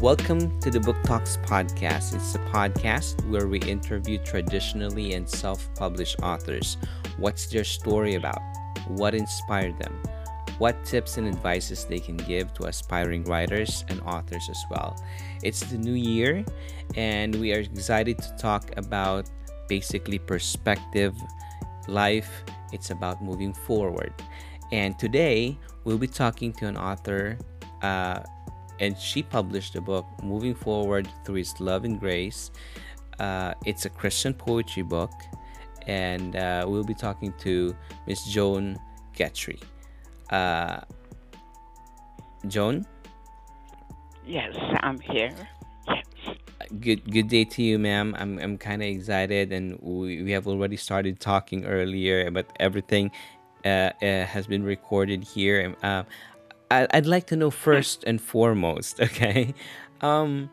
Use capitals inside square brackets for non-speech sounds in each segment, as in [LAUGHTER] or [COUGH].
Welcome to the Book Talks podcast. It's a podcast where we interview traditionally and self published authors. What's their story about? What inspired them? What tips and advices they can give to aspiring writers and authors as well. It's the new year, and we are excited to talk about basically perspective, life. It's about moving forward. And today, we'll be talking to an author. Uh, and she published a book moving forward through his love and grace. Uh, it's a christian poetry book and uh, we'll be talking to miss joan Guthrie. Uh, joan? Yes i'm here. Yes. Good good day to you ma'am. I'm, I'm kind of excited and we, we have already started talking earlier but everything uh, uh, has been recorded here. Uh, I'd like to know first and foremost, [LAUGHS] okay? Um,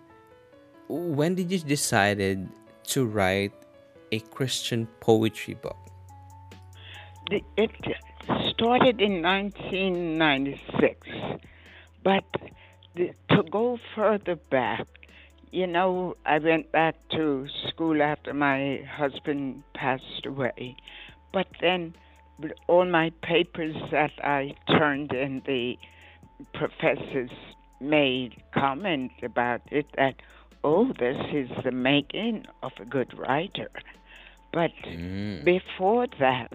when did you decided to write a Christian poetry book? It started in 1996, but to go further back, you know, I went back to school after my husband passed away, but then all my papers that I turned in the professors made comment about it that, oh, this is the making of a good writer. But mm. before that,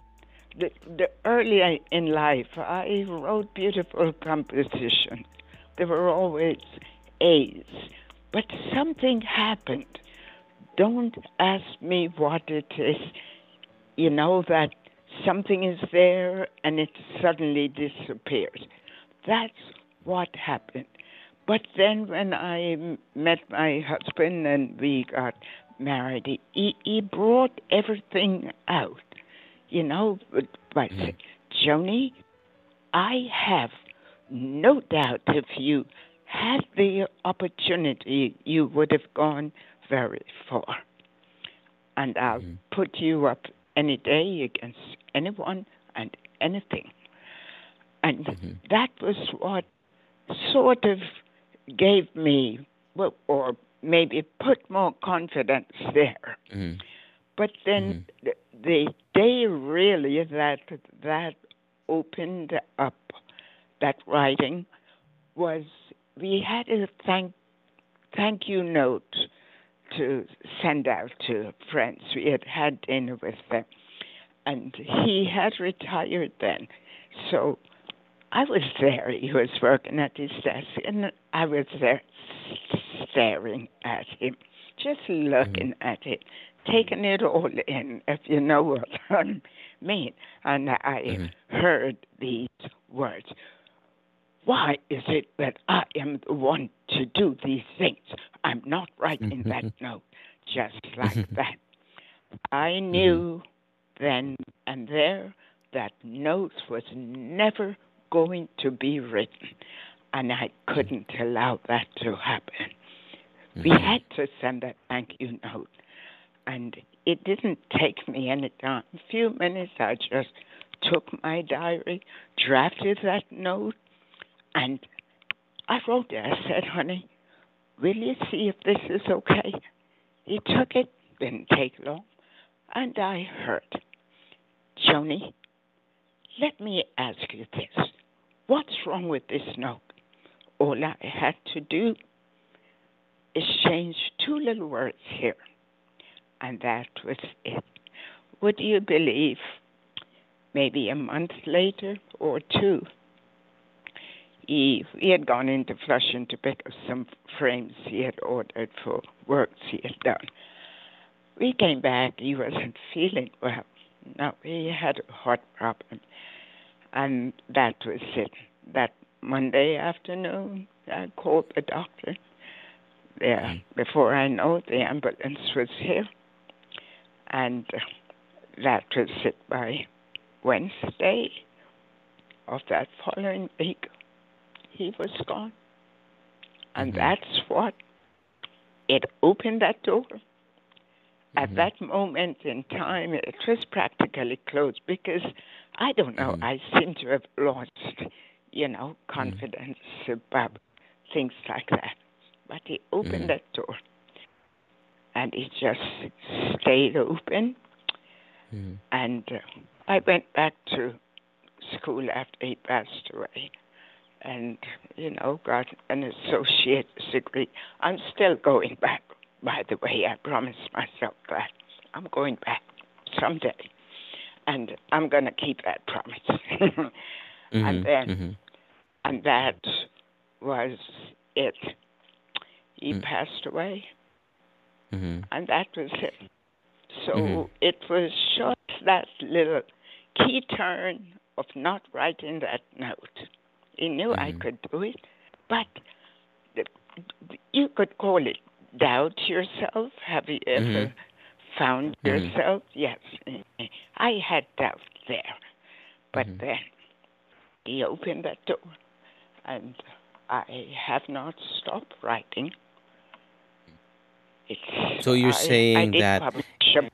the, the earlier in life, I wrote beautiful compositions. There were always A's. But something happened. Don't ask me what it is. You know that something is there and it suddenly disappears. That's what happened. But then when I met my husband and we got married, he, he brought everything out. You know, but, but mm. Joni, I have no doubt if you had the opportunity, you would have gone very far. And I'll mm. put you up any day against anyone and anything. And mm-hmm. that was what sort of gave me, or maybe put more confidence there. Mm-hmm. But then mm-hmm. the, the day really that that opened up that writing was we had a thank thank you note to send out to friends. We had had dinner with them, and he had retired then, so I was there. He was working at his desk, and I was there staring at him, just looking mm-hmm. at it, taking it all in, if you know what [LAUGHS] I mean. And I mm-hmm. heard these words Why is it that I am the one to do these things? I'm not writing that note just like mm-hmm. that. I mm-hmm. knew then and there that note was never going to be written, and I couldn't allow that to happen. Mm-hmm. We had to send a thank you note, and it didn't take me any time. A few minutes, I just took my diary, drafted that note, and I wrote it. I said, honey, will you see if this is okay? He took it, didn't take long, and I heard, Joni, let me ask you this. What's wrong with this note? All I had to do is change two little words here, and that was it. Would you believe maybe a month later or two, he, he had gone into Flushing to pick up some frames he had ordered for works he had done. We came back, he wasn't feeling well. No, he had a heart problem. And that was it. That Monday afternoon, I called the doctor. There, mm-hmm. before I know it, the ambulance was here, and that was it by Wednesday of that following week. He was gone, and mm-hmm. that's what it opened that door. At mm-hmm. that moment in time, it was practically closed because I don't know. Mm. I seem to have lost, you know, confidence mm. about things like that. but he opened Mm-hmm. that door and it just stayed open. Mm-hmm. And uh, I went back to school after he passed away and, you know, got an associate's degree. I'm still going back, by the way. I promised myself that. I'm going back someday. And I'm going to keep that promise. [LAUGHS] and then, Mm-hmm. and that was it. He Mm. passed away, Mm-hmm. and that was it. So Mhm. it was just that little key turn of not writing that note. He knew I Mhm. could do it, but the, you could call it doubt yourself. Have you ever. Found Mhm. yourself? Yes, I had doubt there, but Mhm. then he opened that door, and I have not stopped writing. It's, So you're I, I saying did that publish a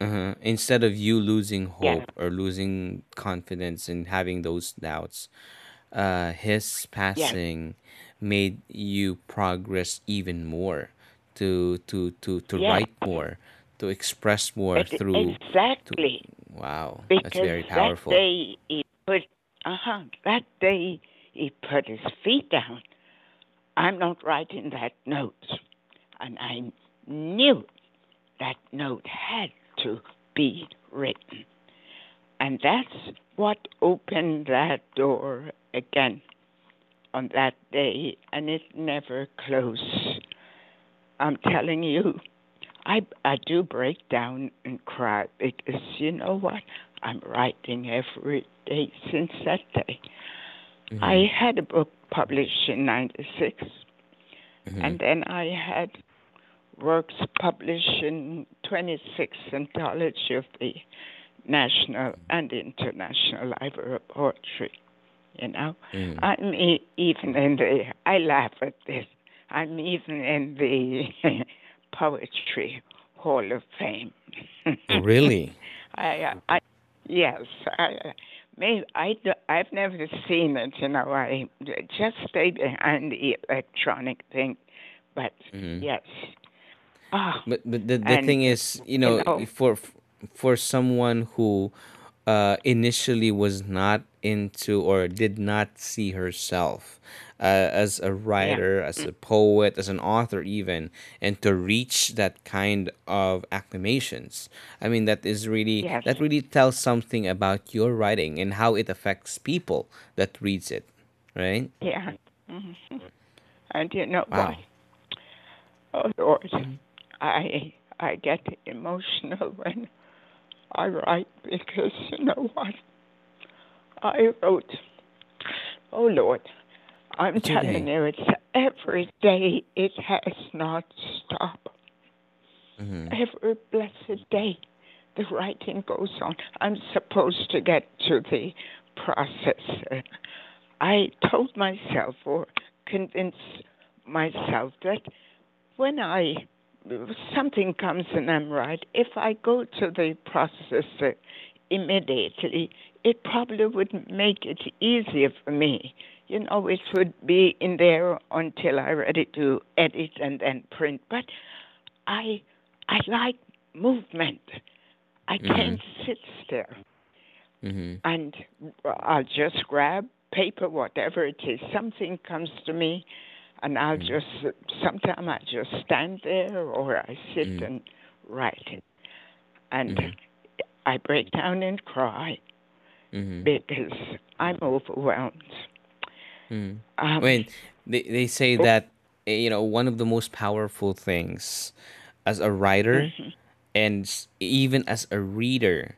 uh instead of you losing Yeah. hope or losing confidence and having those doubts, uh, his passing made you progress even more to to to to Yeah. write more, to express more through to Exactly. wow, that's Because very that day he put, uh huh, that day he put his feet down. I'm not writing that note. And I knew that note had to be written. And that's what opened that door again on that day, and it never closed. I'm telling you, I I do break down and cry because you know what? I'm writing every day since that day. Mm-hmm. I had a book published in '96, Mm-hmm. and then I had works published in 26 anthology of the national and international library of poetry. You know, Mm. I'm e- even in the. I laugh at this. I'm even in the [LAUGHS] poetry Hall of Fame. Oh, really? [LAUGHS] I, I, yes, I, maybe I, I've never seen it. You know, I just stay behind the electronic thing, but Mhm. yes. Ah, But but the the and thing is, you you know, know, for for someone who uh, initially was not into or did not see herself uh, as a yeah, writer, as a poet, as an author, even, and to reach that kind of acclamations, I mean, that is really yes, that really tells something about your writing and how it affects people that reads it, right? yeah. hmm And you know what? Wow. Oh Lord. I I get emotional [LAUGHS] when I write because [LAUGHS] you know what? I wrote. Oh Lord, I'm It's telling you, it's every day. It has not stopped. Mm-hmm. Every blessed day, the writing goes on. I'm supposed to get to the process. I told myself or convinced myself that when I something comes and I'm right, if I go to the processor immediately, it probably would make it easier for me. You know, it would be in there until I'm ready to edit and then print. But I I like movement. I Mm-hmm. can't sit still. Mm-hmm. And I'll just grab paper, whatever it is. Something comes to me, and I'll Mm-hmm. just, sometimes I just stand there or I sit Mm-hmm. and write it. And Mm-hmm. I break down and cry Mm-hmm. because I'm overwhelmed. Mm-hmm. Um, when they, they say oh, that eh, you know one of the most powerful things as a writer mhm. and even as a reader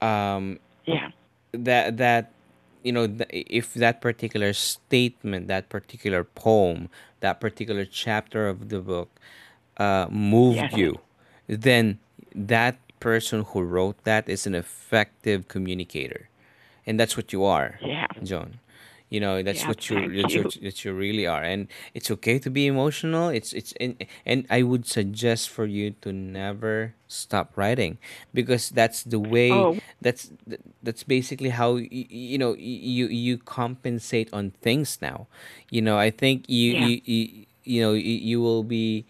um yeah, that that you know if that particular statement that particular poem that particular chapter of the book uh moved yes, you then that person who wrote that is an effective communicator. And that's what you are yeah, john you know that's yeah, what you that's you. you really are. And it's okay to be emotional. It's it's and, and i would suggest for you to never stop writing because that's the way Oh, that's that's basically how y- y- you know you you compensate on things now. You know i think you yeah, you, you you know you, you will be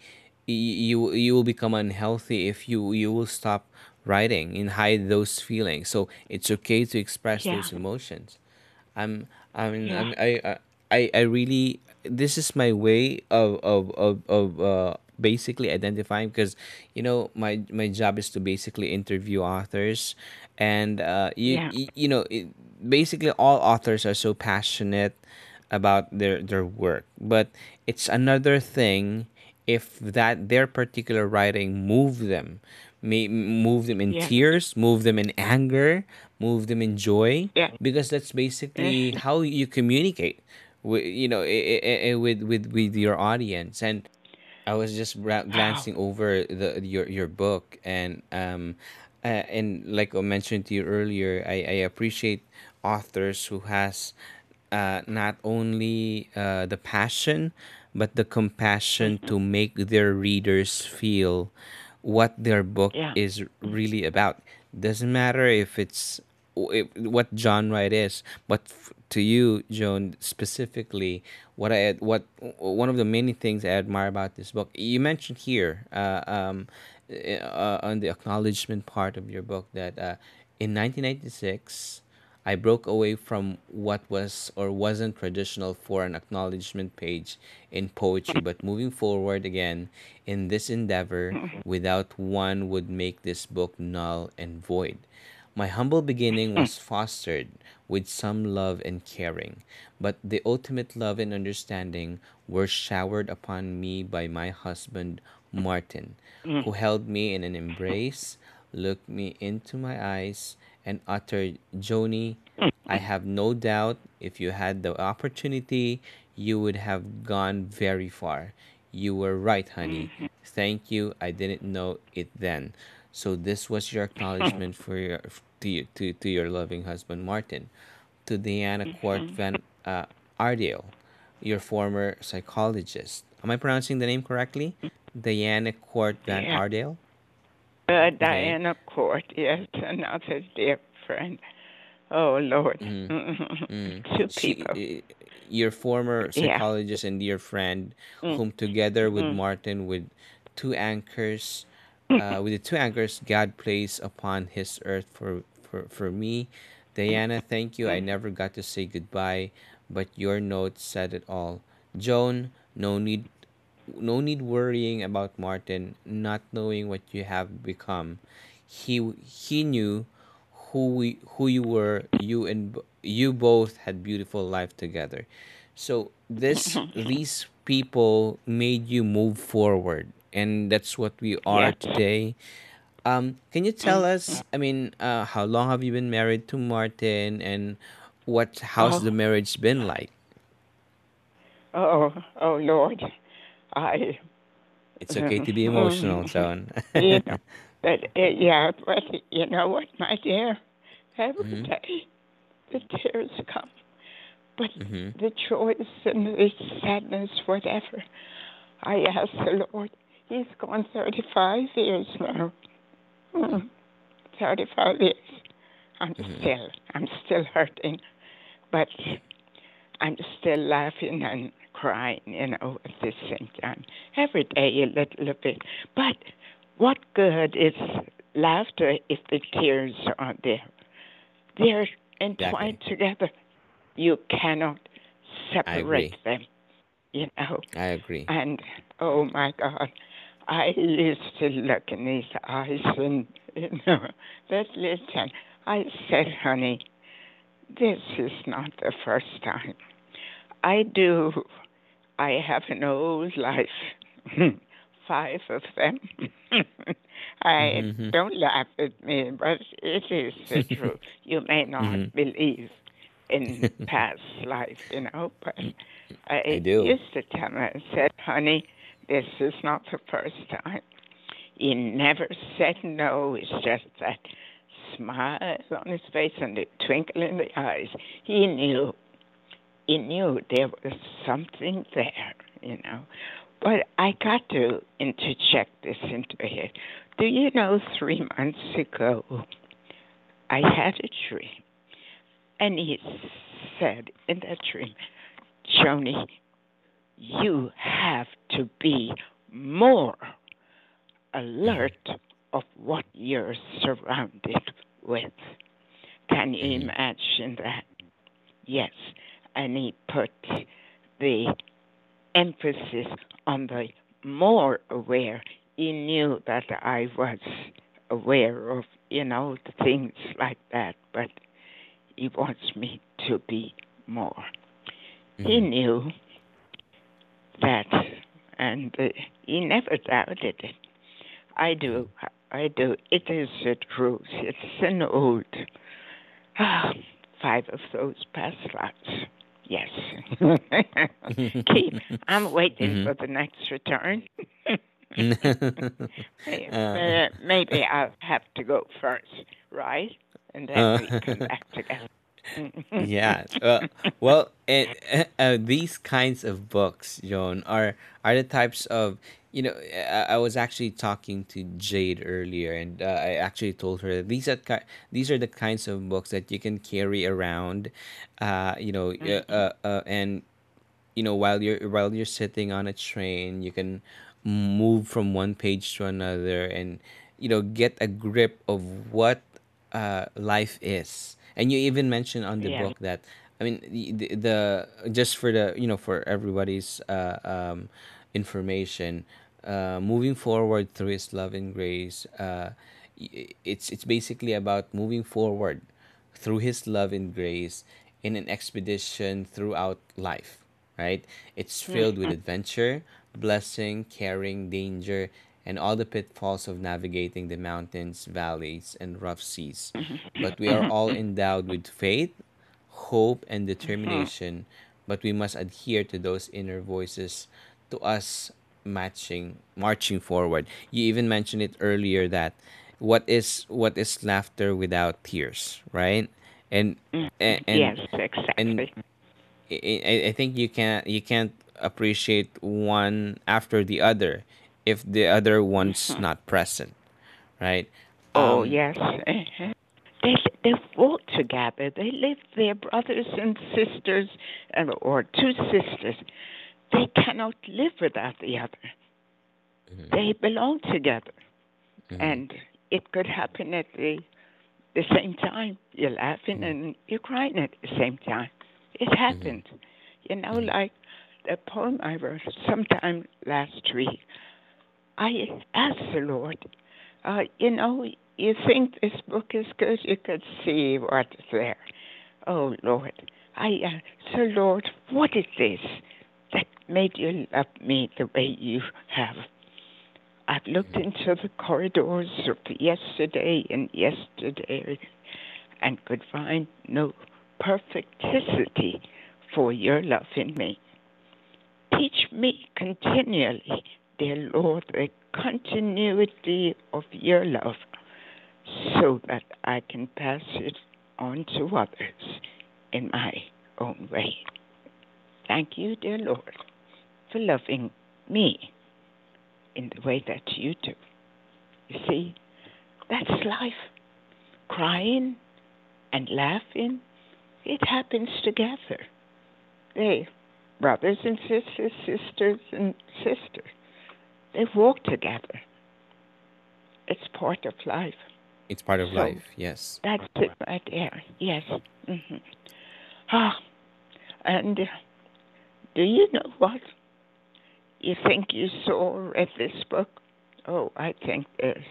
you you will become unhealthy if you you will stop writing and hide those feelings. So it's okay to express Yeah. those emotions. I'm i mean Yeah. I'm, i i i really this is my way of of of, of uh basically identifying because you know my my job is to basically interview authors and uh you Yeah. you, you know it, basically all authors are so passionate about their their work but it's another thing if that their particular writing move them may move them in Yeah. tears move them in anger move them in joy Yeah. because that's basically how you communicate with you know with with with your audience and I was just ra- Wow. glancing over the your your book and um uh, and like I mentioned to you earlier, I, I appreciate authors who has uh, not only uh, the passion but the compassion Mhm. to make their readers feel what their book Yeah. is really about. Doesn't matter if it's what genre it is, but f- to you, Joan, specifically, what I what one of the many things I admire about this book, you mentioned here, uh, um, uh, on the acknowledgement part of your book that uh, in 1996. I broke away from what was or wasn't traditional for an acknowledgement page in poetry, but moving forward again in this endeavor without one would make this book null and void. My humble beginning hmm. was fostered with some love and caring, but the ultimate love and understanding were showered upon me by my husband, Martin, hmm. who held me in an embrace, looked me into my eyes, and uttered, Joni, I hmm. have no doubt if you had the opportunity, you would have gone very far. You were right, honey. Thank you. I didn't know it then. So this was your acknowledgement for your to you, to, to your loving husband Martin, to Diana Court Van uh, Ardale, your former psychologist. Am I pronouncing the name correctly? Diana Court Van Yeah. Ardale. Uh, Okay. Diana Court, yes, [LAUGHS] another dear friend. Oh Lord, Mm-hmm. Mm. [LAUGHS] two She, people. your former Yeah. psychologist and dear friend, Mm. whom together with Mm. Martin, with two anchors, uh, with the two anchors God placed upon His earth for for for me, Diana. Thank you. I Mm. never got to say goodbye, but your note said it all. Joan, no need no need worrying about Martin not knowing what you have become. He he knew who we who you were. You and you both had beautiful life together. So this [LAUGHS] these people made you move forward, and that's what we are Yes. today. Um, can you tell Mm. us? I mean, uh, how long have you been married to Martin, and what how's the Oh, marriage been like? oh, oh Lord, I, It's okay to be [LAUGHS] emotional, you [LAUGHS] know, but uh, yeah, but you know what, my dear, every mhm. day the tears come, but Mhm. the joys and the sadness, whatever. I ask the Lord. He's gone 35 years now. Mm, 35 years. I'm Mhm. still, I'm still hurting, but I'm still laughing and crying, you know, at the same time. Every day a little bit. But what good is laughter if the tears aren't there? They're Exactly. entwined together. You cannot separate them, you know. I agree. And oh my God, I used to look in his eyes and, you know, but listen, I said, honey, this is not the first time. I do. I have an old life, [LAUGHS] five of them. [LAUGHS] I Mhm. don't laugh at me, but it is the [LAUGHS] truth. You may not Mhm. believe in past life, you know, but I I do. used to tell him, I said, honey, this is not the first time. He never said no. It's just that smile on his face and the twinkle in the eyes. He knew. He knew there was something there, you know. But I got to interject this into it. Do you know, three months ago, I had a dream, and he said in that dream, Joni, you have to be more alert of what you're surrounded with. Can you Mm-hmm. imagine that? Yes. And he put the emphasis on the more aware. He knew that I was aware of, you know, the things like that, but he wants me to be more. He Mm-hmm. knew that, and uh, he never doubted it. I do, I do. It is the truth. It's an old, ah, five of those past lives. Yes. [LAUGHS] Keep. I'm waiting Mhm. for the next return. [LAUGHS] [LAUGHS] Uh, maybe I'll have to go first, right? And then Uh. we come back together. Yeah. Uh, well, it, uh, these kinds of books, Joan, are are the types of you know. I, I was actually talking to Jade earlier, and uh, I actually told her that these are ki- these are the kinds of books that you can carry around, uh, you know, uh, uh, uh, and you know while you're while you're sitting on a train you can move from one page to another and you know get a grip of what uh, life is and you even mentioned on the Yeah. book that i mean the, the, the just for the you know for everybody's uh, um, information uh, moving forward through his love and grace uh, it's it's basically about moving forward through his love and grace in an expedition throughout life, right? It's filled with adventure, blessing, caring, danger, and all the pitfalls of navigating the mountains, valleys, and rough seas. Mm-hmm. But we are all mm-hmm. endowed with faith, hope, and determination, mm-hmm. but we must adhere to those inner voices to us matching marching forward. You even mentioned it earlier that what is what is laughter without tears, right? And and, yes, exactly. I, I I think you can't you can't appreciate one after the other if the other one's hmm. not present, right? oh, Um, yes. uh-huh. [LAUGHS] They they walk together. They live. They're brothers and sisters, or two sisters. They cannot live without the other. Mm-hmm. They belong together, mm-hmm. and it could happen at the the same time. You're laughing mm-hmm. and you're crying at the same time. It happened. You know, like the poem I wrote sometime last week. I asked the Lord, uh, you know, you think this book is good, you could see what's there. Oh, Lord. I uh, so Lord, what is this that made you love me the way you have? I've looked into the corridors of yesterday and yesterday and could find no perfecticity for your love in me. Teach me continually, dear Lord, a continuity of your love so that I can pass it on to others in my own way. Thank you, dear Lord, for loving me in the way that you do. You see, that's life. Crying and laughing, it happens together. They, brothers and sisters, sisters and sisters, they walk together. It's part of life. it's part of So- life. Yes. That's it right there. Yes. Mm-hmm. Ah, and uh, do you know what? You think you saw or read this book? Oh, I think there's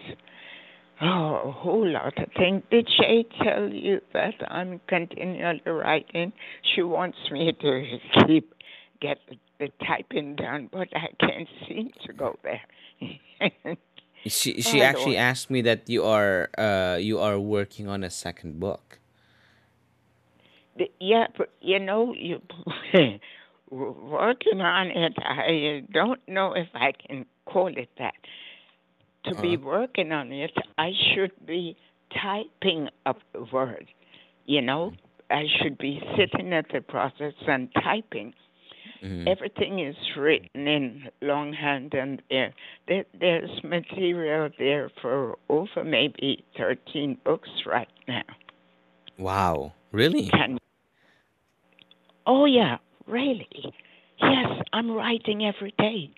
oh a whole lot of things. Did Shay tell you that I'm continually writing? She wants me to keep get the, the typing done, but I can't seem to go there. [LAUGHS] She [LAUGHS] she Oh, actually asked me that you are uh you are working on a second book. The- Yeah, but you know, you [LAUGHS] working on it. I don't know if I can call it that. To be Uh-huh. working on it, I should be typing up the word. You know, I should be sitting at the process and typing. Mhm. Everything is written in longhand, and there, there there's material there for over maybe thirteen books right now. Wow. Really? Can Oh yeah, really. Yes, I'm writing every day.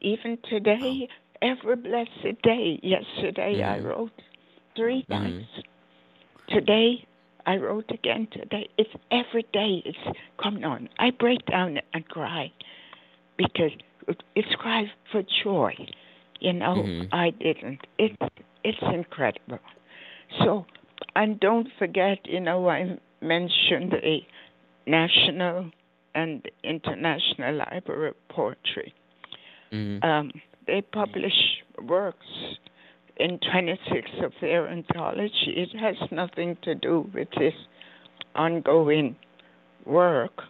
Even Oh. today, every blessed day. Yesterday I Mm-hmm. wrote three Mm-hmm. times. Today I wrote again today. It's every day. It's coming on. I break down and cry because it's cry for joy. You know, Mm-hmm. I didn't. It's it's incredible. So, and don't forget, you know, I mentioned the National and International Library of Poetry. Mm-hmm. Um, they publish works in 26 of their anthology. It has nothing to do with this ongoing work,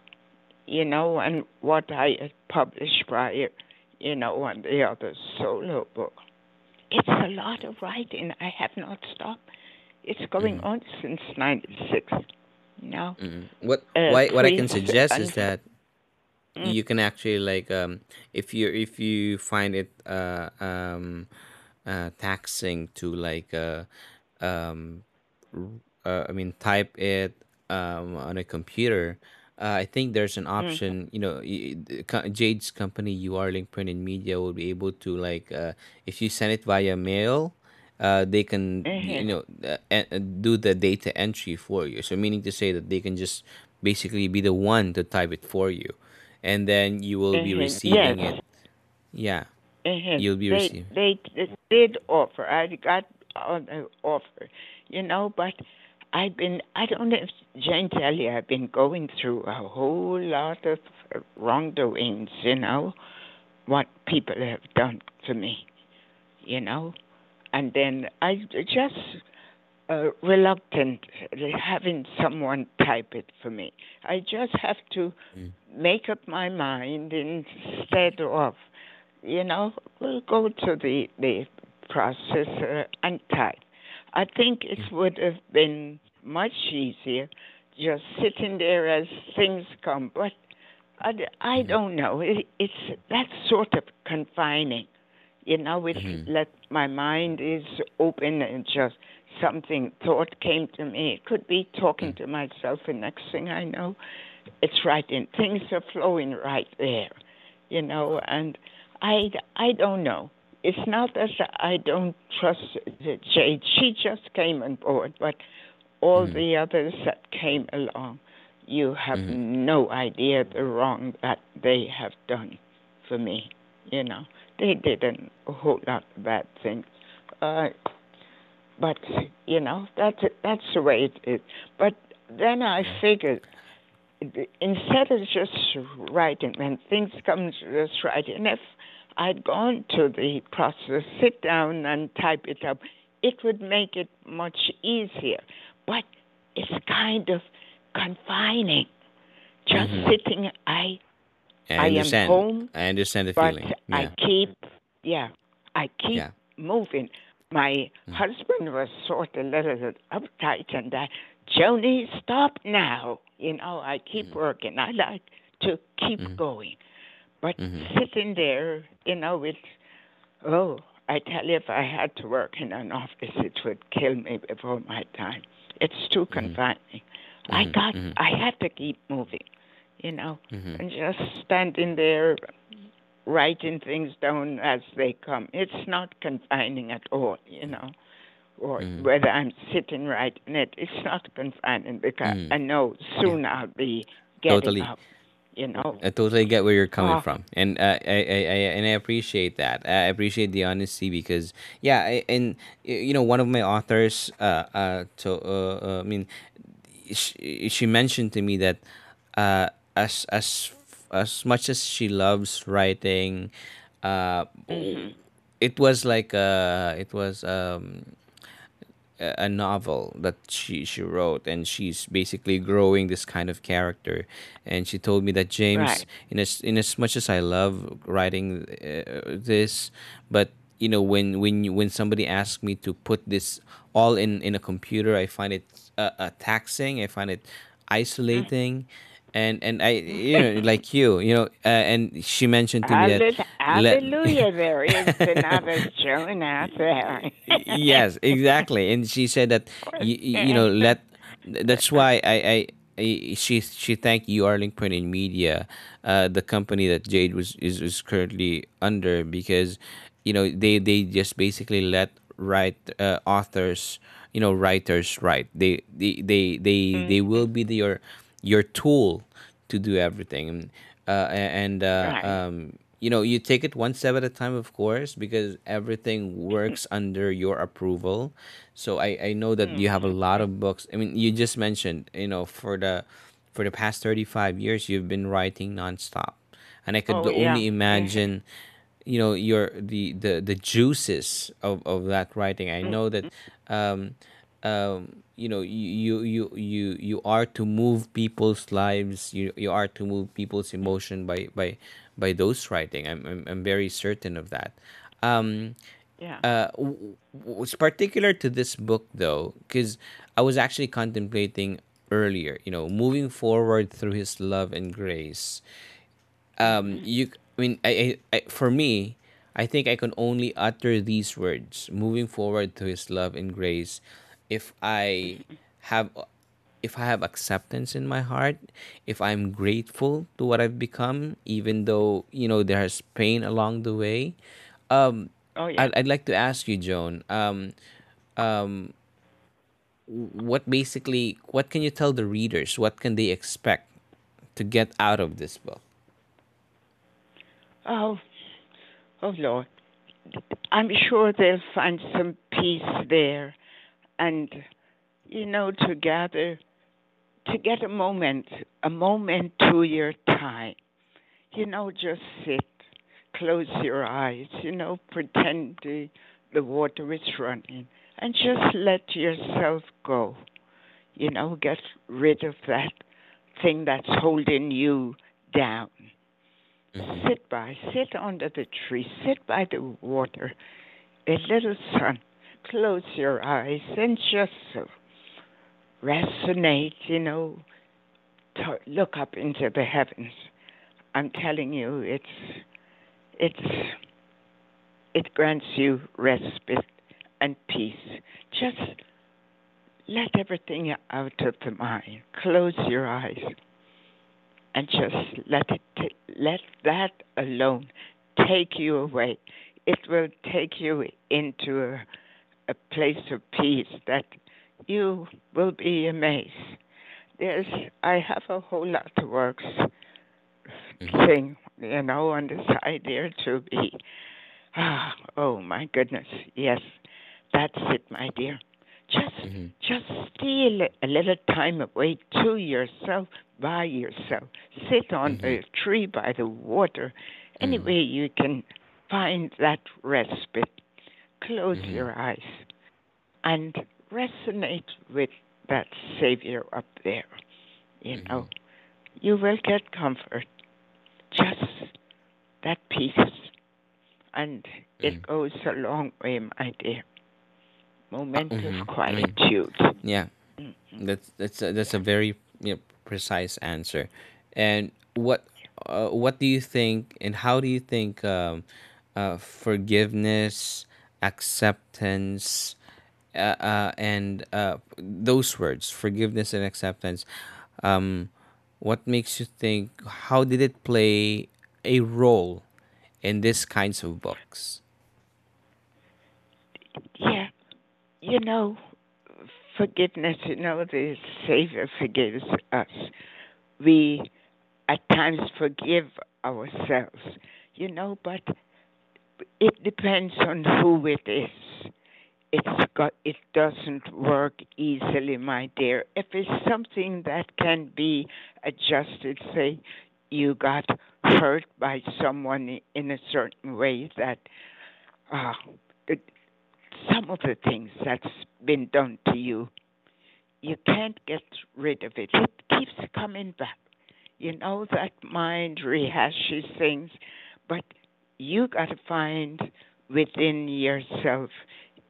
you know, and what I had published prior, you know, on the other solo book. It's a lot of writing. I have not stopped. It's going Mm-hmm. on since 96. You know, Mm-hmm. What uh, why what I can suggest is that mm, you can actually like um if you if you find it uh um uh taxing to like uh um uh, I mean, type it um, on a computer, uh, I think there's an mm, option. You know, y- the co- Jade's company, URLink Print and Media, will be able to like uh, if you send it via mail, uh, they can you mhm, know uh, en- uh, do the data entry for you. So meaning to say that they can just basically be the one to type it for you, and then you will be mhm. Yes, receiving it. Yeah, mhm. you'll be They receiving. they did offer. I got on the offer, you know, but I've been. I don't know if Jane tell you. I've been going through a whole lot of wrongdoings. You know what people have done to me. You know, and then I just uh, reluctant having someone type it for me. I just have to Mm, make up my mind instead of, you know, we'll go to the the processor and type. I think it would have been much easier just sitting there as things come, but I, I mhm, don't know. It, it's that sort of confining. You know, it mhm, let my mind is open and just something thought came to me. It could be talking mm, to myself, and next thing I know, it's right in. Things are flowing right there, you know. And I, I don't know. It's not that I don't trust Jade. She just came on board, but all mhm, the others that came along, you have mhm, no idea the wrong that they have done for me. You know, they did an- a whole lot of bad things. Uh, but you know, that's that's the way it is. But then I figured instead of just writing, when things come just writing, if I'd gone to the process, sit down and type it up, it would make it much easier. But it's kind of confining. Just mhm. sitting, I I I am home, I understand the but feeling. I keep, yeah, I keep yeah. moving. My Mm, husband was sort of a little uptight and that, Joni, stop now. You know, I keep mhm, working. I like to keep mhm, going. But mhm, sitting there, you know, it's, oh, I tell you, if I had to work in an office, it would kill me before my time. It's too mhm, confining. I mhm, got, mhm, I had to keep moving, you know, mhm, and just standing there writing things down as they come. It's not confining at all, you know, or mhm, whether I'm sitting writing it, it's not confining because mhm. I know Yeah, soon I'll be getting totally. up, you know. I totally get where you're coming Oh, from, and uh, I, I, I and I appreciate that. I appreciate the honesty because yeah, I, and you know, one of my authors, uh, uh, to uh, uh, I mean, she, she mentioned to me that uh, as as as much as she loves writing, uh, mhm. it was like uh, it was um a novel that she she wrote and she's basically growing this kind of character. And she told me that James Right. in as in as much as I love writing uh, this but you know when when you, when somebody asks me to put this all in in a computer I find it uh, uh, taxing. I find it isolating and and I you know [LAUGHS] like you you know uh, and she mentioned to me that Hallel- Hallelujah, there [LAUGHS] is another Joan out there. yes exactly and she said that [LAUGHS] you, you know let that's why I, I she she thanked you URLink Print and Media, uh, the company that Jade was is, is currently under because, you know, they they just basically let write uh, authors, you know, writers write. They they they they, they Mm, will be the, your your tool to do everything, and uh, and uh, right. um, you know you take it one step at a time, of course, because everything works under your approval. So I I know that you have a Mm-hmm. lot of books. I mean, you just mentioned, you know, for the for the past 35 years you've been writing nonstop and i could Oh yeah. only imagine you know your the the, the juices of, of that writing i know that um um you know you you you you are to move people's lives you you are to move people's emotion by by by those writing. I'm i'm, I'm very certain of that. Um Yeah. uh w- w- it's particular to this book though because i was actually contemplating earlier you know moving forward through his love and grace. Um hmm you i mean I, I, I for me i think i can only utter these words moving forward to his love and grace if i have if i have acceptance in my heart if i'm grateful to what i've become even though you know there's pain along the way um Oh yeah. i'd, I'd like to ask you joan um um what basically what can you tell the readers what can they expect to get out of this book Oh, oh Lord. I'm sure they'll find some peace there, and you know, to gather, to get a moment, a moment to your time. You know, just sit, close your eyes. You know, pretend the the water is running, and just let yourself go. You know, get rid of that thing that's holding you down. mm-hmm. Sit by, sit under the tree, sit by the water, a little sun. Close your eyes and just resonate, you know, look up into the heavens. I'm telling you, it's, it's, it grants you respite and peace. Just let everything out of the mind. Close your eyes and just let it ta- let that alone take you away. It will take you into a, a place of peace that you will be amazed. There's I have a whole lot of works Mm-hmm. thing, you know, on the side there to be ah [SIGHS] oh my goodness. Yes. That's it, my dear. Just Mm-hmm. just steal a little time away to yourself by yourself. Sit on Mm-hmm. a tree by the water. Any Mm-hmm. you can find that respite. Close Mm-hmm. your eyes and resonate with that Savior up there. You Mm-hmm. know, you will get comfort. Just that peace. And it Mm-hmm. goes a long way, my dear. Moment Mm-hmm. of quietude. yeah, Mm-hmm. that's that's a, that's a very you know, precise answer. And what uh, what do you think, and how do you think um, uh, forgiveness, acceptance, uh, uh, and uh, those words, forgiveness and acceptance, um, what makes you think? How did it play a role in these kinds of books? Yeah. You know, forgiveness, you know, the Savior forgives us. We at times forgive ourselves, you know, but it depends on who it is. It's got it doesn't work easily, my dear. If it's something that can be adjusted, say you got hurt by someone in a certain way that uh, it, some of the things that's been done to you, you can't get rid of it. It keeps coming back. You know that mind rehashes things, but you got to find within yourself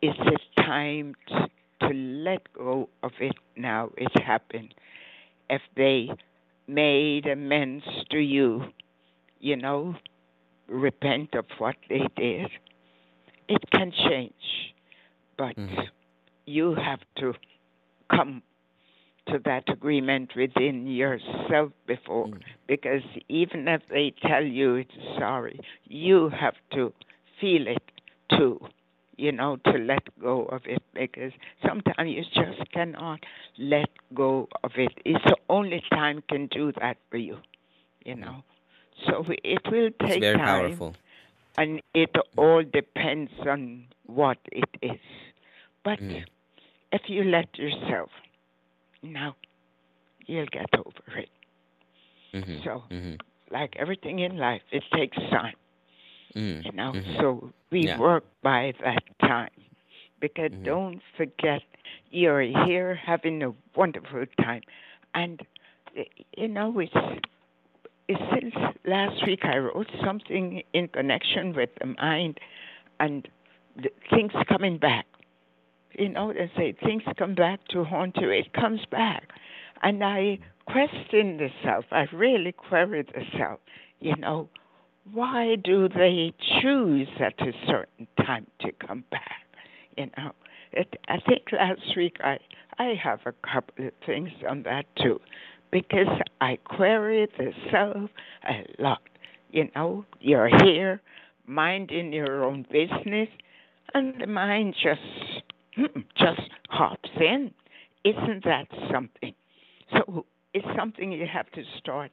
is it time t- to let go of it now? It happened. If they made amends to you, you know, repent of what they did, it can change. But Mm-hmm. you have to come to that agreement within yourself before. Because even if they tell you it's sorry, you have to feel it too, you know, to let go of it. Because sometimes you just cannot let go of it. It's the only time can do that for you, you know. So it will It's take very time powerful. and it all depends on what it is. But Mm, if you let yourself, now you'll get over it. mhm, So, mhm, like everything in life, it takes time, mhm, you know. mhm. So we Yeah. work by that time. Because Mhm. don't forget, you're here having a wonderful time. And, you know, it's, it's since last week I wrote something in connection with the mind and things coming back. You know, they say things come back to haunt you. It comes back. And I question the self. I really query the self. You know, why do they choose at a certain time to come back? You know, it, I think last week I, I have a couple of things on that too, because I query the self a lot. You know, you're here minding your own business, and the mind just just hops in. Isn't that something? So it's something you have to start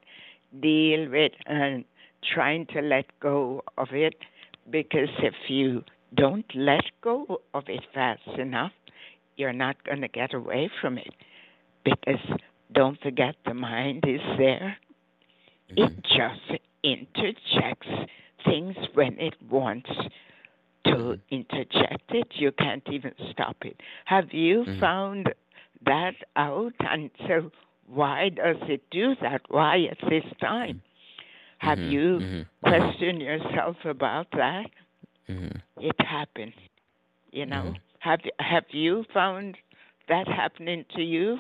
deal with and trying to let go of it because if you don't let go of it fast enough, you're not going to get away from it. Because don't forget, the mind is there. It Mhm, just interjects things when it wants to mhm, interject it. You can't even stop it. Have you mhm, found that out? And so, why does it do that? Why at this time? Have mhm, you mhm, mhm, questioned yourself about that? mhm, It happens, you know. Have Have you found that happening to you?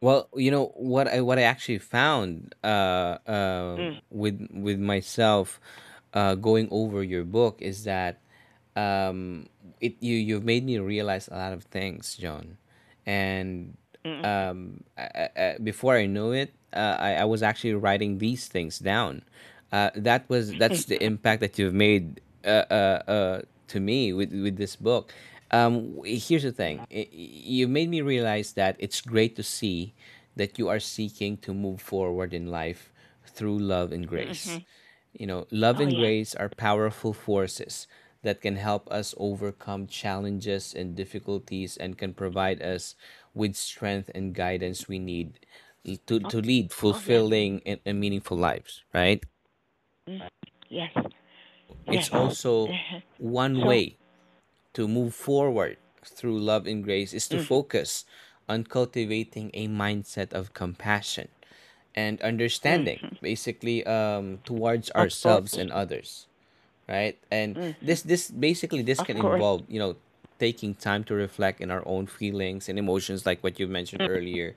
Well, you know what I what I actually found uh uh Mm. with with myself uh going over your book is that um it you you've made me realize a lot of things, John. And um I, I, before I knew it, uh, I I was actually writing these things down. Uh that was that's the [LAUGHS] impact that you've made uh uh, uh to me with with this book. Um here's the thing. You made me realize that it's great to see that you are seeking to move forward in life through love and grace. Mhm. You know, love Oh and yeah. grace are powerful forces that can help us overcome challenges and difficulties and can provide us with strength and guidance we need to, to lead oh fulfilling and, and meaningful lives, right? Mm. Yes. It's Yes. also [LAUGHS] one So. way to move forward through love and grace is to Mm. focus on cultivating a mindset of compassion and understanding Mhm. basically um towards ourselves and others right and Mhm. this this basically this Of can course. involve you know taking time to reflect in our own feelings and emotions like what you mentioned Mm. earlier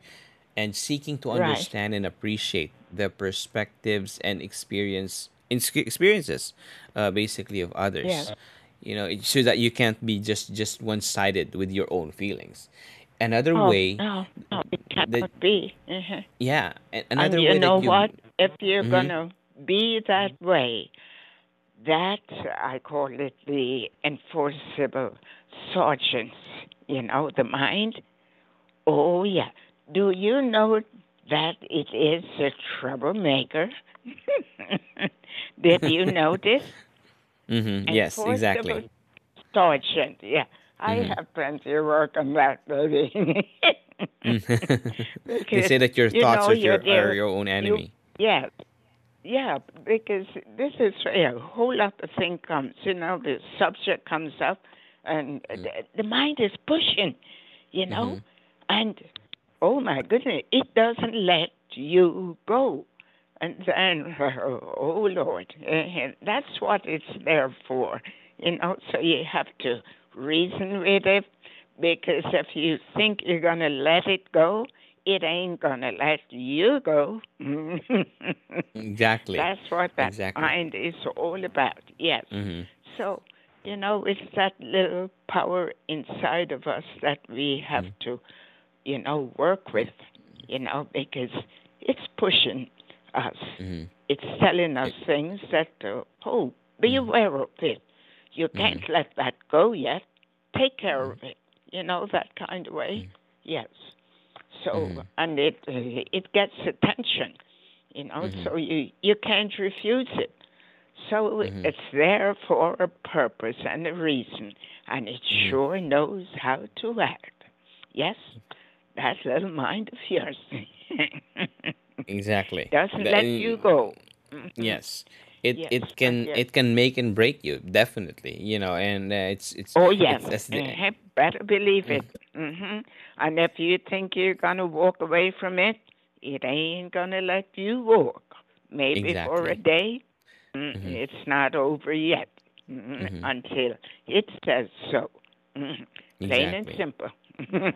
and seeking to Right. understand and appreciate the perspectives and experience experiences uh, basically of others you know so that you can't be just just one-sided with your own feelings another Oh way no, no, it that cannot be. Uh-huh. yeah a- And you way know that what? If you're mm-hmm, gonna be that way, that I call it the enforceable sergeants. You know, the mind. Oh yeah. Do you know that it is a troublemaker? [LAUGHS] Did you [LAUGHS] notice? mm-hmm, yes exactly sergeant. Yeah, I mm-hmm. have plenty of work on that, baby. [LAUGHS] [LAUGHS] they say that your you thoughts know are your are your own You enemy yeah yeah because this is where a whole lot of thing comes. You know, the subject comes up, and mm-hmm, the, the mind is pushing. You know, mm-hmm, and oh my goodness, it doesn't let you go. And then, [LAUGHS] oh Lord, eh, that's what it's there for. You know, so you have to reason with it because if you think you're going to let it go, it ain't going to let you go. [LAUGHS] exactly that's what that exactly mind is all about. Yes. mm-hmm, So, you know, it's that little power inside of us that we have mm-hmm, to you know, work with, you know, because it's pushing us. Mm-hmm. It's telling us things that, uh, oh, be Mm-hmm. aware of it. You can't Mm-hmm. let that go yet. Take care of it. You know, that kind of way. Yes. So, Mm-hmm. and it uh, it gets attention, you know, Mm-hmm. so you, you can't refuse it. So Mm-hmm. it's there for a purpose and a reason, and it Mm-hmm. sure knows how to act. Yes, that little mind of yours [LAUGHS] Exactly. doesn't let you go. Yes. It Yes, it can yes. it can make and break you definitely you know and uh, it's it's Oh yes, it's the better believe it. mm-hmm. And if you think you're gonna walk away from it, it ain't gonna let you walk. Maybe for a day. Mm, Mhm. It's not over yet mm, Mhm. until it says so. Mm, Plain and Exactly. simple.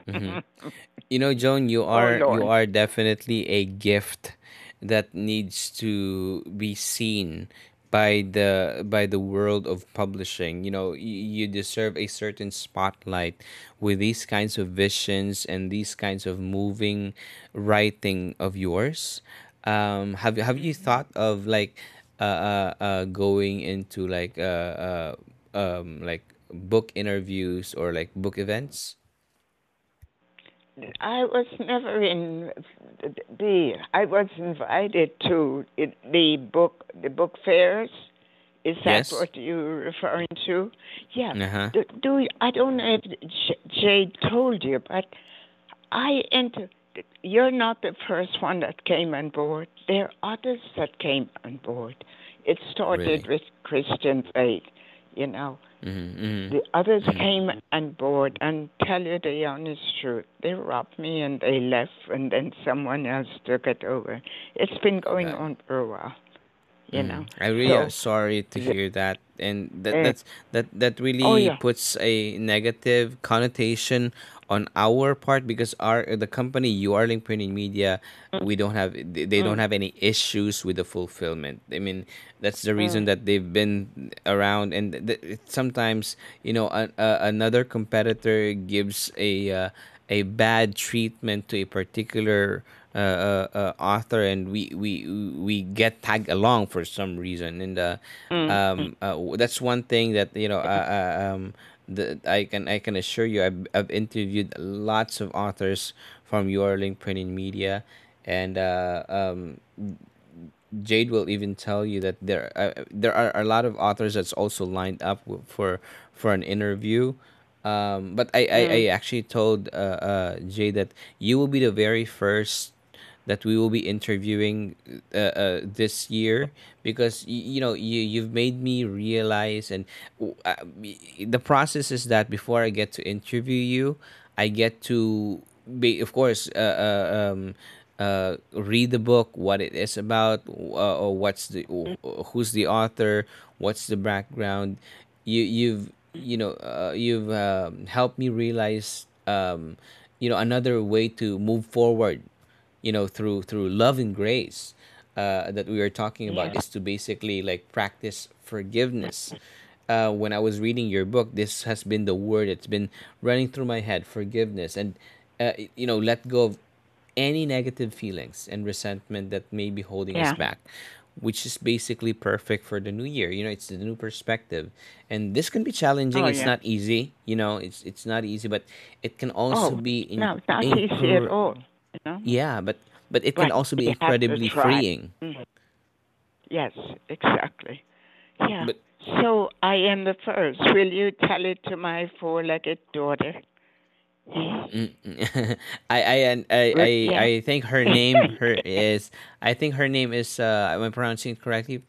Mhm. [LAUGHS] You know, Joan, you Oh are you are definitely a gift that needs to be seen by the by the world of publishing. You know, you, deserve a certain spotlight with these kinds of visions and these kinds of moving writing of yours. Um, have have you thought of like uh, uh, uh going into like uh, uh um like book interviews or like book events? I was never in the. I was invited to the book the book fairs. Is that Yes. what you're referring to? Yeah. Uh-huh. Do, do you- I don't know if Jade told you, but I enter. You're not the first one that came on board. There are others that came on board. It started Really? with Christian faith, you know. Mm-hmm, mm-hmm. The others Mhm. came on board and tell you the honest truth. They robbed me and they left, and then someone else took it over. It's been going on for a while, you know. Mm. I really am sorry to hear that, and that uh, that's that that oh really yeah, puts a negative connotation on our part because our the company URLink Print and Media we don't have they don't mm, have any issues with the fulfillment. I mean that's the reason mm, that they've been around and th- sometimes you know a, a, another competitor gives a uh, a bad treatment to a particular uh, uh, uh, author and we, we we get tagged along for some reason and uh, mm, mm, um, uh, that's one thing that you know uh, uh, um, the, I can I can assure you I've, I've interviewed lots of authors from URLink Print and Media and uh, um, Jade will even tell you that there uh, there are a lot of authors that's also lined up for for an interview. Um, but I, I, I mm. actually told uh, uh, Jade that you will be the very first that we will be interviewing uh, uh, this year because y- you know you you've made me realize and uh, the process is that before I get to interview you, I get to be of course uh, uh, um, uh, read the book, what it is about, uh, or what's the who's the author, what's the background. You you've you know uh, you've um, helped me realize um, you know another way to move forward you know through through love and grace uh, that we were talking about Yes. is to basically like practice forgiveness uh, when i was reading your book this has been the word that's been running through my head forgiveness and uh, you know let go of any negative feelings and resentment that may be holding us back which is basically perfect for the new year you know it's the new perspective and this can be challenging Oh it's yeah. not easy you know it's it's not easy but it can also Oh be in, no, it's not easy at all. You know. yeah, but but it can But also be you have to incredibly freeing. Mm. Yes, exactly. Yeah. But So I am the first. Will you tell it to my four-legged daughter? [LAUGHS] I I I I yeah. I think her name [LAUGHS] her is I think her name is uh am I pronouncing it correctly?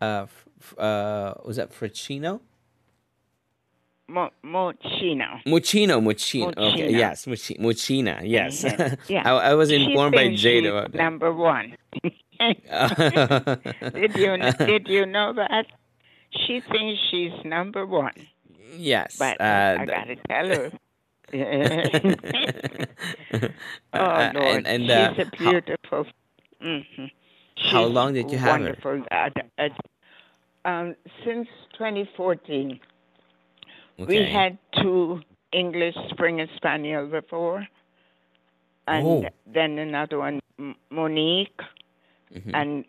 Uh uh was that Frachino? Mo- Mochino. Muchino, Muchino. Okay, yes, Muchi, Muchina. Yes, Uh-huh. Yeah. [LAUGHS] I, I was informed by Jade about that. number one. [LAUGHS] [LAUGHS] did you did you know that? She thinks she's number one, yes. but Uh, I gotta tell her. oh uh, Lord, and and she's uh, a how beautiful. hmm how long did you have her? wonderful. Uh, uh, um, since 2014, we had two English Springer Spaniel before, and Oh. then another one, Monique, Mm-hmm. and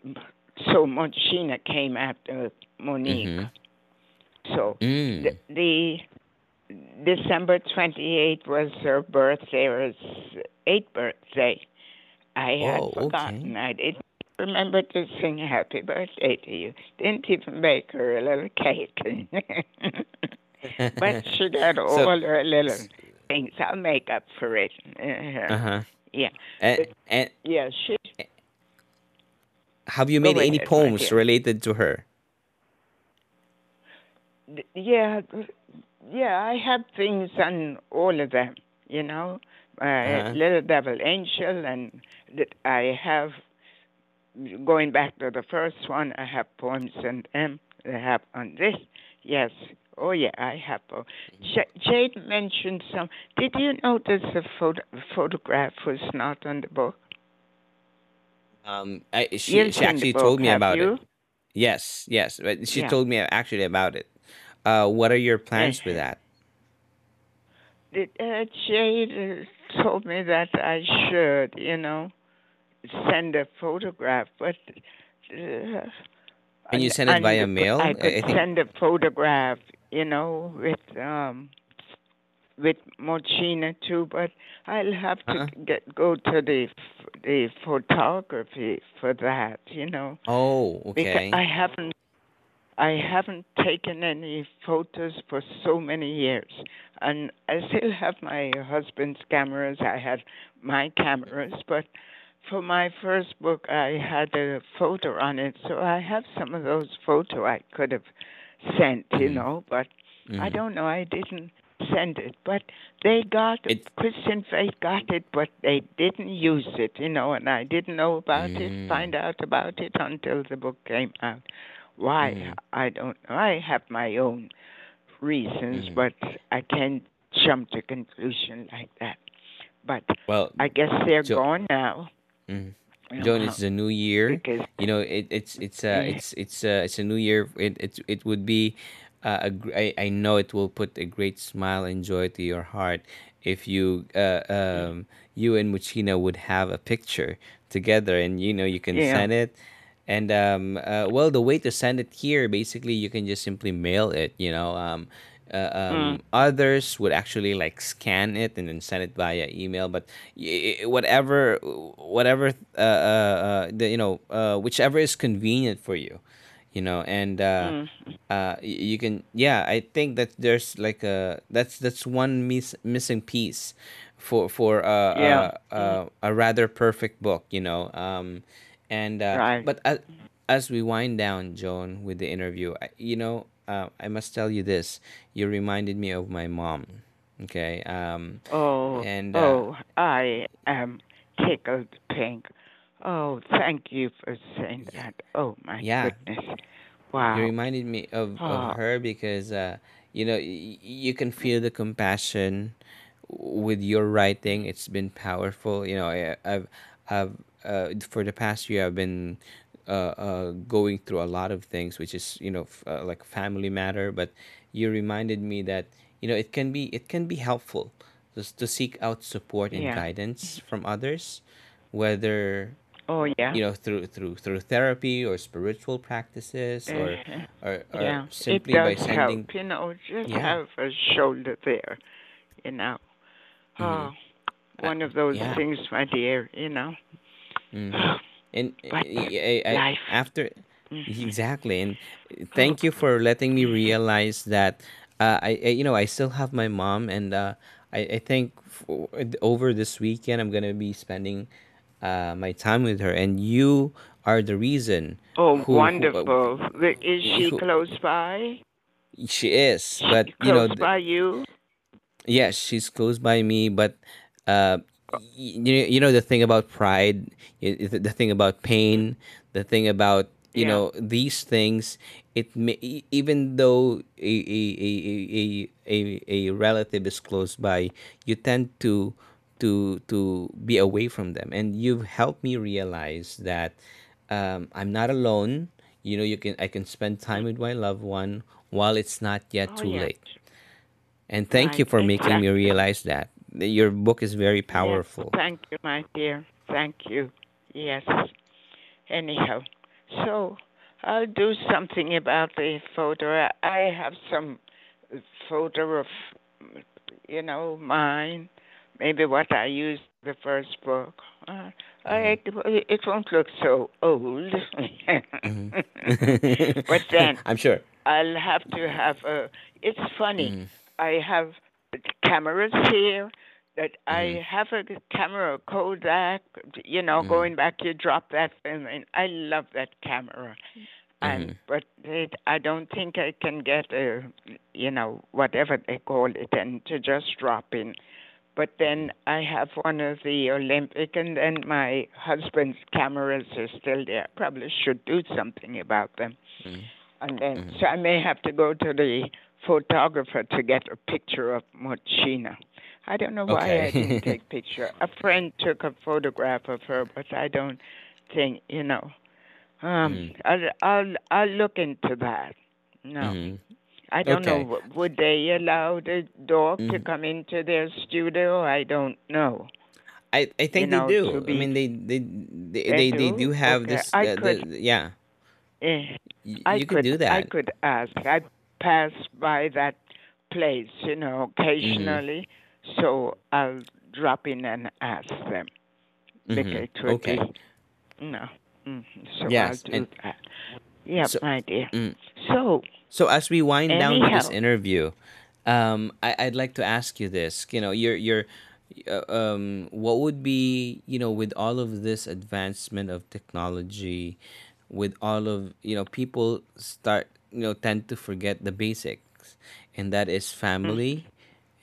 so Monchina came after Monique. Mm-hmm. So Mm. the, the December 28th was her birthday, s- eighth birthday. I had Oh, forgotten. okay. I didn't remember to sing happy birthday to you. Didn't even make her a little cake. [LAUGHS] but she got all So, her little things. I'll make up for it. Uh, uh-huh. yeah. And, and Yeah, she. have you made any ahead, poems dear. related to her? Yeah, yeah, I have things on all of them, you know. Uh, Uh-huh. Little Devil Angel, and that I have, going back to the first one, I have poems on them. I have on this. Yes. Oh, yeah, I have. J- Jade mentioned some. Did you notice the photo- photograph was not on the book? Um, I, she You've she actually book, told me about you? it. Yes, yes. But she Yeah. told me actually about it. Uh, what are your plans with that? Did, uh, Jade uh, told me that I should, you know, send a photograph, but uh, Can you send it and via mail? I I- could I think- send a photograph, you know, with um with Mochina too, but I'll have to Uh-uh. get go to the f- the photography for that, you know. Oh, Because okay. I haven't I haven't taken any photos for so many years. And I still have my husband's cameras. I had my cameras, but for my first book I had a photo on it, so I have some of those photo I could have sent, you Mhm. know, but I Mhm. don't know, I didn't send it. But they got It- Christian Faith got it, but they didn't use it, you know, and I didn't know about Mm. it, find out about it until the book came out. Why? Mhm. I don't know. I have my own reasons, Mhm. but I can't jump to conclusion like that. But Well, I guess they're Jo- gone now. mhm. Joan, know, it's the new year. You know, it, it's it's uh, it's it's uh, it's a new year. It it it would be, uh, a I, I know it will put a great smile and joy to your heart if you uh, um you and Muchina would have a picture together, and you know you can Yeah. send it. And um, uh, well, the way to send it here, basically, you can just simply mail it. You know, um, uh, um, others would actually like scan it and then send it via email. But y- whatever, whatever, uh, uh, uh, the, you know, uh, whichever is convenient for you, you know, and uh, uh, you can, yeah, I think that there's like a that's that's one miss, missing piece for for uh, Yeah. uh, uh, a rather perfect book, you know. Um, and uh, Right. but as, as we wind down, Joan, with the interview, you know, uh, I must tell you this: you reminded me of my mom. Okay. Um, oh and, uh, oh I am tickled pink. Oh, thank you for saying that. Oh my Yeah. goodness. Wow. You reminded me of, Ah. of her because uh, you know y- you can feel the compassion with your writing. It's been powerful. You know, I, I've I've uh, for the past year I've been going through a lot of things, which is you know f- uh, like family matter. But you reminded me that you know it can be it can be helpful just to seek out support and Yeah. guidance from others, whether oh yeah. you know through through through therapy or spiritual practices or Uh-huh. or, or yeah, simply it by sending help. You know, just Yeah. have a shoulder there. You know, Mhm. oh, Uh, one of those yeah. things, my dear. You know. Mhm. [SIGHS] and But I, I, after Mhm. exactly and thank you for letting me realize that uh, I, I you know I still have my mom and uh, I, I think for, over this weekend I'm gonna be spending uh, my time with her and you are the reason Oh, who- who- wonderful. Is she who- close by? she is She but you know by you? Yes, she's close by me, but uh, you you know the thing about pride, the thing about pain, the thing about you Yeah. know these things. It may, even though a a, a, a, a, a a relative is close by, you tend to to to be away from them, and you've helped me realize that um, I'm not alone. You know, you can I can spend time with my loved one while it's not yet Oh, too yeah. late. And thank you for making me realize that your book is very Yes. powerful. Thank you, my dear. Thank you. Yes. Anyhow, so I'll do something about the photo. I have some photo of, you know, mine. Maybe what I used the first book. Uh, I, mm-hmm. it won't look so old. Mm-hmm. [LAUGHS] but then [LAUGHS] I'm sure. I'll have to have a. It's funny. Mm. I have cameras here. That I mm-hmm. have a camera Kodak. You know, mm-hmm. going back, you drop that film, and I love that camera. Mm-hmm. And but it, I don't think I can get a, you know, whatever they call it, and to just drop in. But then I have one of the Olympic, and then my husband's cameras are still there. Probably should do something about them. And then, so I may have to go to the photographer to get a picture of Mochina. I don't know why I Okay. didn't [LAUGHS] take picture. A friend took a photograph of her, but I don't think, you know. Um, I'll, I'll, I'll look into that. No. Mhm. I don't know. Okay. w- Would they allow the dog to come into their studio? I don't know. I, I think know, they do. I mean, they they they They they, they do? do have Okay, this. I uh, could- the, yeah, Eh, y- I you could, could do that. I could ask. I pass by that place, you know, occasionally, so I'll drop in and ask them. Mhm. Okay. be, no. hmm So Yes, I'll do that. Yeah, So- my dear. Mm. So, So as we wind down this interview, um, I, I'd like to ask you this. You know, you're you're, uh, um, what would be you know with all of this advancement of technology, with all of you know people start you know tend to forget the basics, and that is family,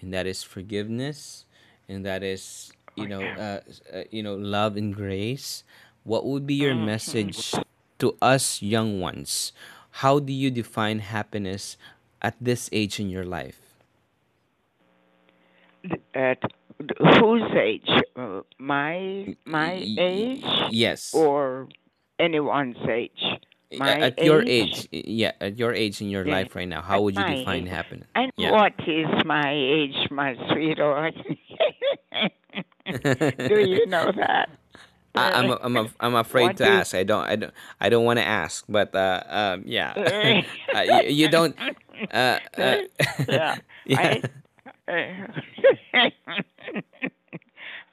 and that is forgiveness, and that is you know uh, uh, you know love and grace. What would be your message to us young ones? How do you define happiness at this age in your life? at whose age? Uh, my my age Yes. or anyone's age? My at your age? age, yeah, at your age in your Yeah, life right now, how would you define age. happiness? And Yeah. what is my age, my sweetheart? [LAUGHS] Do you know that? [LAUGHS] I, I'm I'm I'm [LAUGHS] afraid What to ask. I don't I don't I don't want to ask, but uh um yeah, uh, you, you don't uh, uh yeah. yeah. I,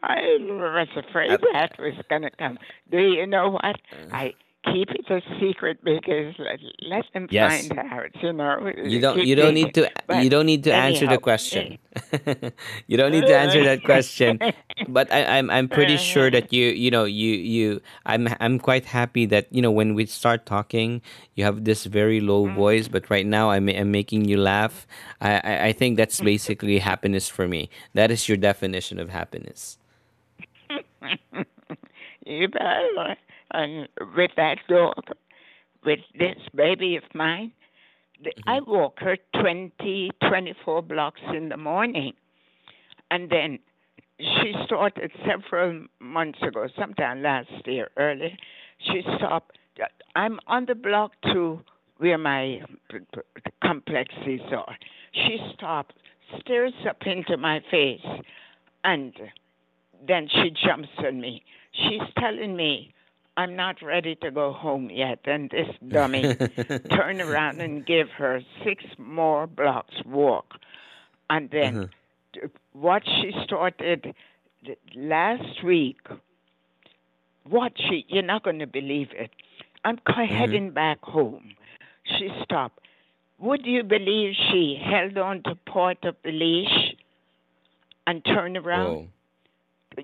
I was afraid that was going to come. Do you know what? Uh. I keep it a secret because let, let them Yes. find out. You know, You don't you don't need to but you don't need to answer the question. [LAUGHS] you don't need to answer that question. But I, I'm I'm pretty sure that you you know you you I'm I'm quite happy that you know when we start talking you have this very low Mm. voice but right now I'm I'm making you laugh. I, I I think that's basically happiness for me. That is your definition of happiness. [LAUGHS] You better. And with that dog, with this baby of mine, I Mm-hmm. walk her 20, 24 blocks in the morning. And then she started several months ago, sometime last year, early. She stopped. I'm on the block to where my complexes are. She stopped, stares up into my face, and then she jumps on me. She's telling me I'm not ready to go home yet, and this dummy [LAUGHS] turned around and gave her six more blocks walk, and then uh-huh. t- what she started last week. What she you're not going to believe it. I'm ca- uh-huh. heading back home. She stopped. Would you believe she held on to part of the leash and turned around? Whoa.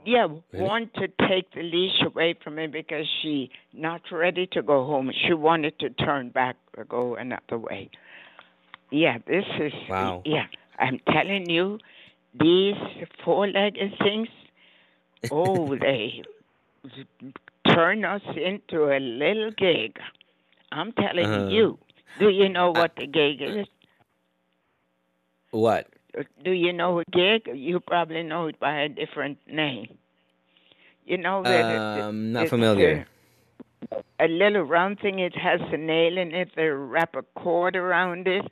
Yeah, Really? want to take the leash away from me because she not ready to go home. She wanted to turn back or go another way. Yeah, this is Wow. yeah. I'm telling you, these four-legged things. [LAUGHS] Oh, they turn us into a little gig. I'm telling Uh-huh. you. Do you know what the gig is? What? Do you know a gig? You probably know it by a different name. You know that Um, not familiar. uh, a little round thing. It has a nail in it. They wrap a cord around it.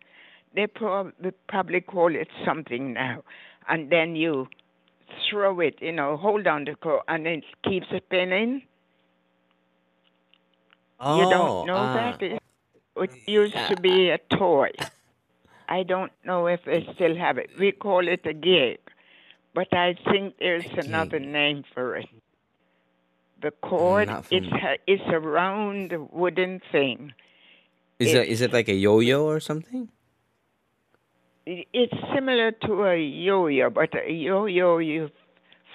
They prob- they probably call it something now. And then you throw it, you know, hold on the cord, and it keeps spinning. You don't Oh, know uh, that? It, it used to be a toy. I don't know if they still have it. We call it a gig, but I think there's another name for it. The cord, it's a, it's a round wooden thing. Is It's it is it like a yo-yo or something? it's similar to a yo-yo, but a yo-yo you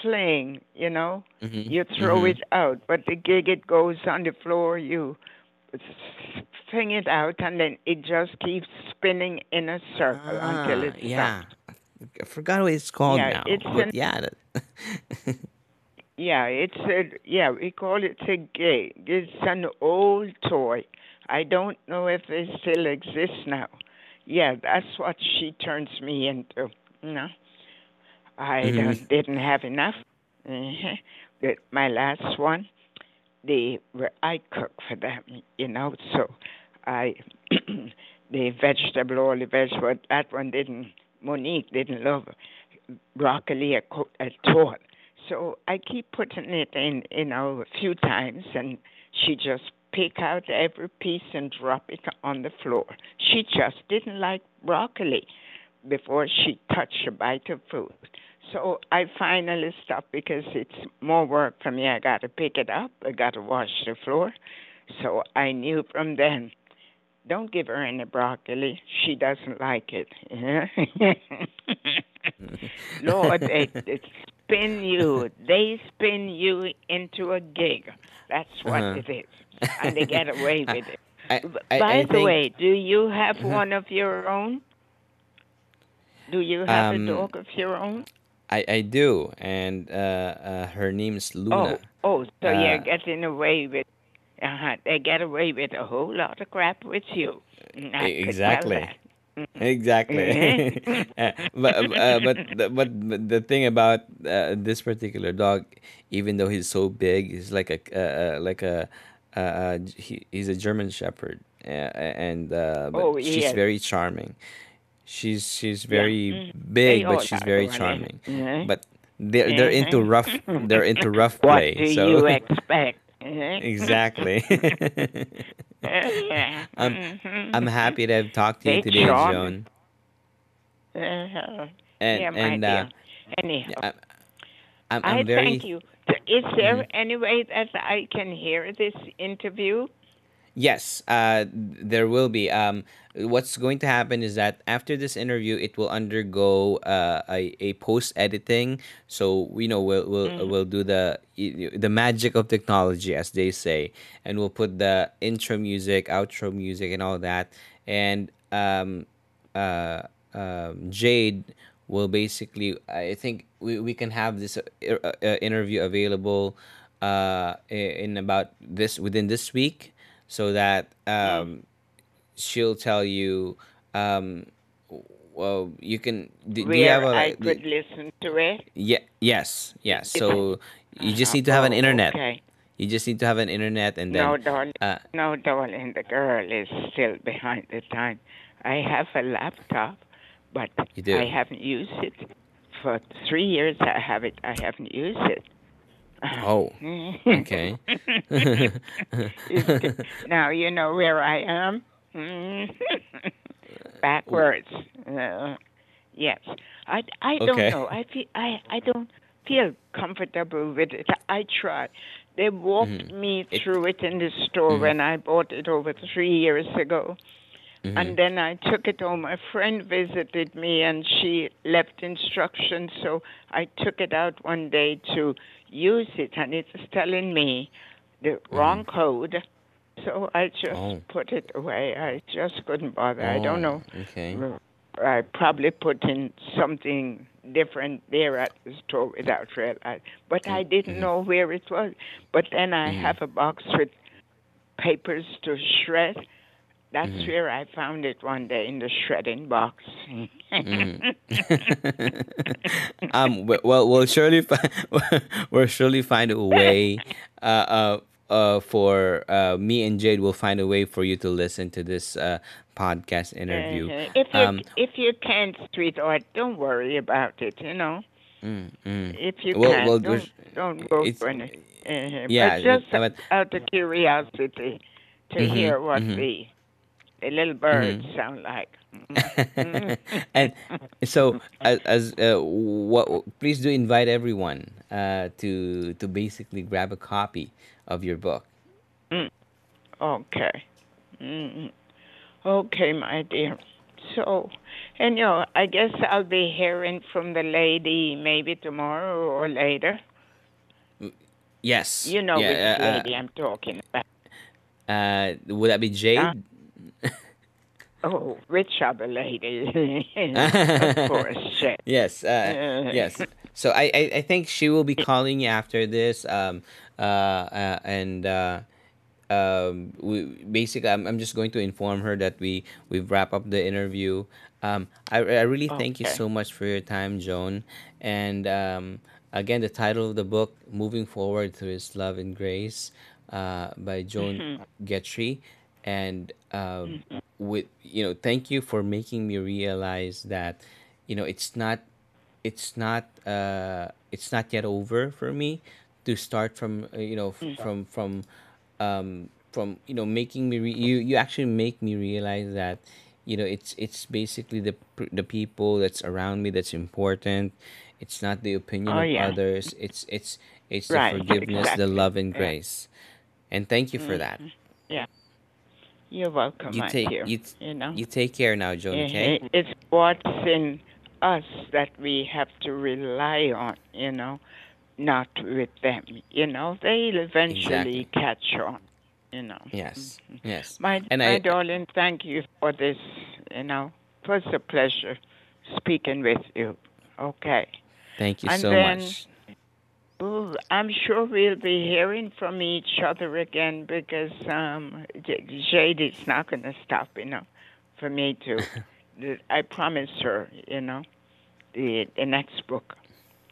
fling, you know, Mm-hmm. you throw Mm-hmm. it out, but the gig it goes on the floor, you fling it out, and then it just keeps spinning in a circle until Ah, it yeah. stops. I forgot what it's called Yeah, now, it's an yeah. [LAUGHS] Yeah, it's a yeah, we call it a gig. It's an old toy. I don't know if it still exists now. Yeah, that's what she turns me into. No, I mm-hmm. didn't have enough. uh The, my last one, they were I cook for them, you know. So I [CLEARS THROAT] the vegetable, all the vegetable. That one didn't. Monique didn't love broccoli at all. So I keep putting it in, you know, a few times, and she just pick out every piece and drop it on the floor. She just didn't like broccoli before she touched a bite of food. So I finally stopped because it's more work for me. I got to pick it up. I got to wash the floor. So I knew from then, don't give her any broccoli. She doesn't like it. [LAUGHS] Lord, they, they spin you. They spin you into a gig. That's what uh-huh. it is. And they get away [LAUGHS] with it. I I By I the think way, do you have uh-huh. one of your own? Do you have a um dog of your own? I I do, and uh, uh her name's Luna. oh, oh so you're Uh, getting away with, uh-huh, they get away with a whole lot of crap with you. Mm, I e- could tell exactly. Exactly. [LAUGHS] [LAUGHS] Mhm. Uh, but uh, but the, but the thing about uh, this particular dog, even though he's so big, he's like a uh, uh, like a uh, uh, he, he's a German Shepherd, uh, and uh, oh, she's yes. very charming. She's she's Yeah. very Mm. They big, but she's very charming. Mhm. But they're they're into rough they're into rough [LAUGHS] play. What do So you expect? Mhm. exactly. [LAUGHS] [LAUGHS] I'm I'm Mhm. happy to have talked to you today. Joan. Uh-huh. And Yeah, my and uh. Anyhow, yeah, I'm I'm I very thank you. Is there any way that I can hear this interview? Yes, uh, there will be. Um, what's going to happen is that after this interview, it will undergo uh, a, a post editing. So you know we'll we'll Mm. we'll do the the magic of technology, as they say, and we'll put the intro music, outro music, and all that. And um, uh, um, Jade will basically, I think we, we can have this uh, uh, interview available uh, in about this within this week, so that um, she'll tell you. Um, well, you can. Do, do you have a I could listen to it? Yeah. Yes. Yes. So you just uh-huh. need to have an Oh, internet. okay. You just need to have an internet, and then No, darling. Uh, No, darling. The girl is still behind the time. I have a laptop, but I haven't used it for three years. I have it. I haven't used it. Oh. [LAUGHS] Okay. [LAUGHS] Now you know where I am. [LAUGHS] Backwards. Uh, yes. I, I don't know. I feel I, I don't feel comfortable with it. I tried. They walked Mhm. me through it in the store Mhm. when I bought it over three years ago. Mhm. And then I took it home. A friend visited me and she left instructions. So I took it out one day to use it, and it's telling me the wrong Mhm. code. So I just Oh. put it away. I just couldn't bother. I don't Oh. know. Okay. I probably put in something different there at the store without realizing. But I didn't Mhm. know where it was. But then I Mhm. have a box with papers to shred. That's Mhm. where I found it one day in the shredding box. Mm. [LAUGHS] [LAUGHS] um. Well, we'll surely find. [LAUGHS] We'll surely find a way. Uh. Uh. Uh. For uh. Me and Jade will find a way for you to listen to this uh podcast interview. Uh-huh. If you Um. if you can't, sweetheart, don't worry about it. You know. Mm, mm. If you Well, can, well, don't don't go for any. Uh, yeah, but just but out of curiosity to Mhm, hear what mhm. the the little birds Mhm. sound like. [LAUGHS] And so as, as uh, what please do invite everyone uh, to to basically grab a copy of your book Okay. mm Okay, my dear. So, and you know, I guess I'll be hearing from the lady maybe tomorrow or later. yes You know which yeah lady I'm talking about. uh, uh, would that be jade Huh? Oh, other lady? [LAUGHS] of course, [LAUGHS] yes uh, yes. So I, I i think she will be calling you after this um uh, uh and uh um we basically I'm, I'm just going to inform her that we we've wrapped up the interview. Um i, I really thank you so much for your time joan. And um again the title of the book moving forward through his love and grace uh by joan getry and um with you know thank you for making me realize that you know it's not it's not uh it's not yet over for me to start from uh, you know f- from from um from you know making me re- you you actually make me realize that you know it's it's basically the the people that's around me that's important it's not the opinion Oh of yeah. others it's it's it's the Right. forgiveness the love and Yeah. grace and thank you for that Yeah. You're welcome, you take you t- You know. you take care now joan okay It's what's in us that we have to rely on, you know, not with them. You know, they'll eventually Exactly. catch on, you know. yes mm-hmm. yes My, And my I- darling, thank you for this, you know. It was a pleasure speaking with you. Okay. thank you And so then- much Ooh, I'm sure we'll be hearing from each other again because um, Jade is not going to stop, you know, for me to. [LAUGHS] I promised her, you know, the the next book,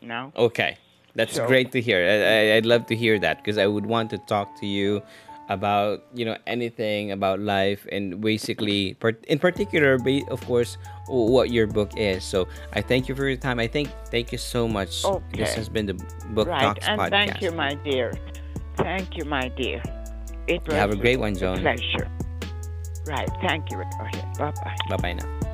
you know. Okay, that's So- great to hear. I, I, I'd love to hear that because I would want to talk to you about you know anything about life and basically, in particular, of course, what your book is. So I thank you for your time. I think thank you so much. This has been the Book right, Talks and podcast. thank you, my dear. Thank you, my dear. It was You have a great one, Joan. pleasure. Right, thank you. Bye bye. Bye bye now.